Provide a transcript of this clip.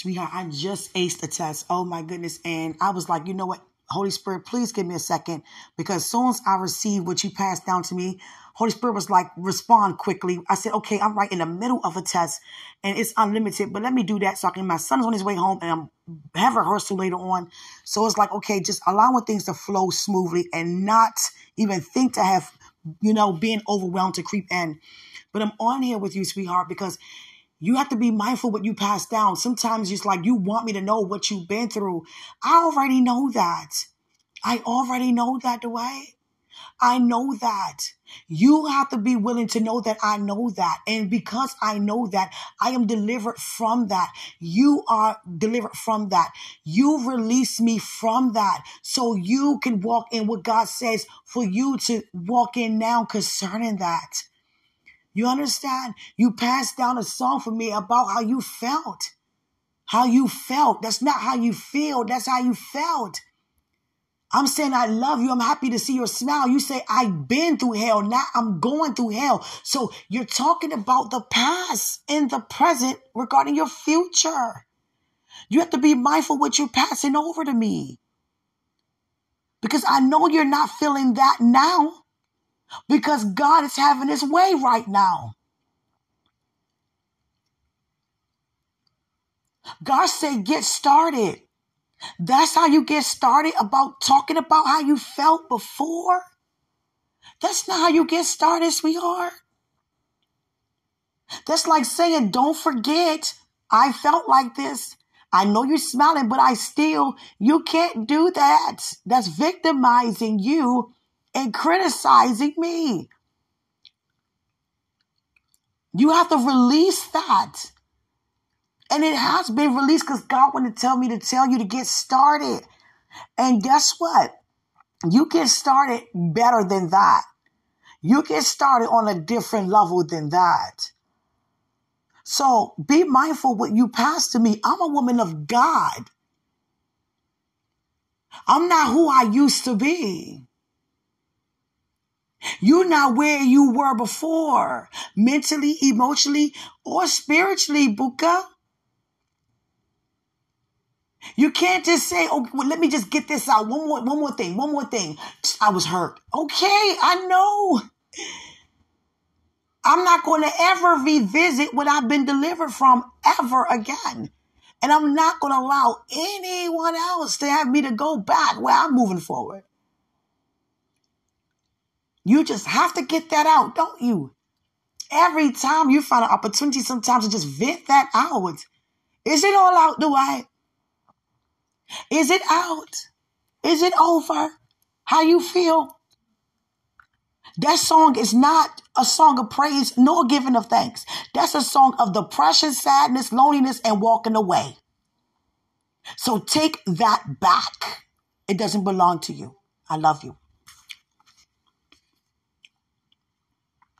Sweetheart, I just aced the test. Oh my goodness. And I was like, you know what? Holy Spirit, please give me a second. Because as soon as I received what you passed down to me, Holy Spirit was like, respond quickly. I said, okay, I'm right in the middle of a test and it's unlimited, but let me do that so I can, my son's on his way home and I'm have rehearsal later on. So it's like, okay, just allowing things to flow smoothly and not even think to have, you know, being overwhelmed to creep in. But I'm on here with you, sweetheart, because you have to be mindful what you pass down. Sometimes it's like you want me to know what you've been through. I already know that. I already know that, Dwight. I know that. You have to be willing to know that I know that. And because I know that, I am delivered from that. You are delivered from that. You release me from that. So you can walk in what God says for you to walk in now concerning that. You understand? You passed down a song for me about how you felt. How you felt. That's not how you feel. That's how you felt. I'm saying I love you. I'm happy to see your smile. You say I've been through hell. Now I'm going through hell. So you're talking about the past and the present regarding your future. You have to be mindful what you're passing over to me. Because I know you're not feeling that now. Because God is having his way right now. God said, get started. That's how you get started about talking about how you felt before. That's not how you get started, sweetheart. That's like saying, don't forget, I felt like this. I know you're smiling, but I still, you can't do that. That's victimizing you and criticizing me. You have to release that. And it has been released because God wanted to tell me to tell you to get started. And guess what? You get started better than that. You get started on a different level than that. So be mindful what you pass to me. I'm a woman of God. I'm not who I used to be. You're not where you were before, mentally, emotionally, or spiritually, Buka. You can't just say, "Oh, well, let me just get this out." One more, one more thing, one more thing. I was hurt. Okay, I know. I'm not going to ever revisit what I've been delivered from ever again. And I'm not going to allow anyone else to have me to go back where I'm moving forward. You just have to get that out, don't you? Every time you find an opportunity, sometimes to just vent that out. Is it all out, Dwight? Is it out? Is it over? How you feel? That song is not a song of praise nor giving of thanks. That's a song of depression, sadness, loneliness, and walking away. So take that back. It doesn't belong to you. I love you.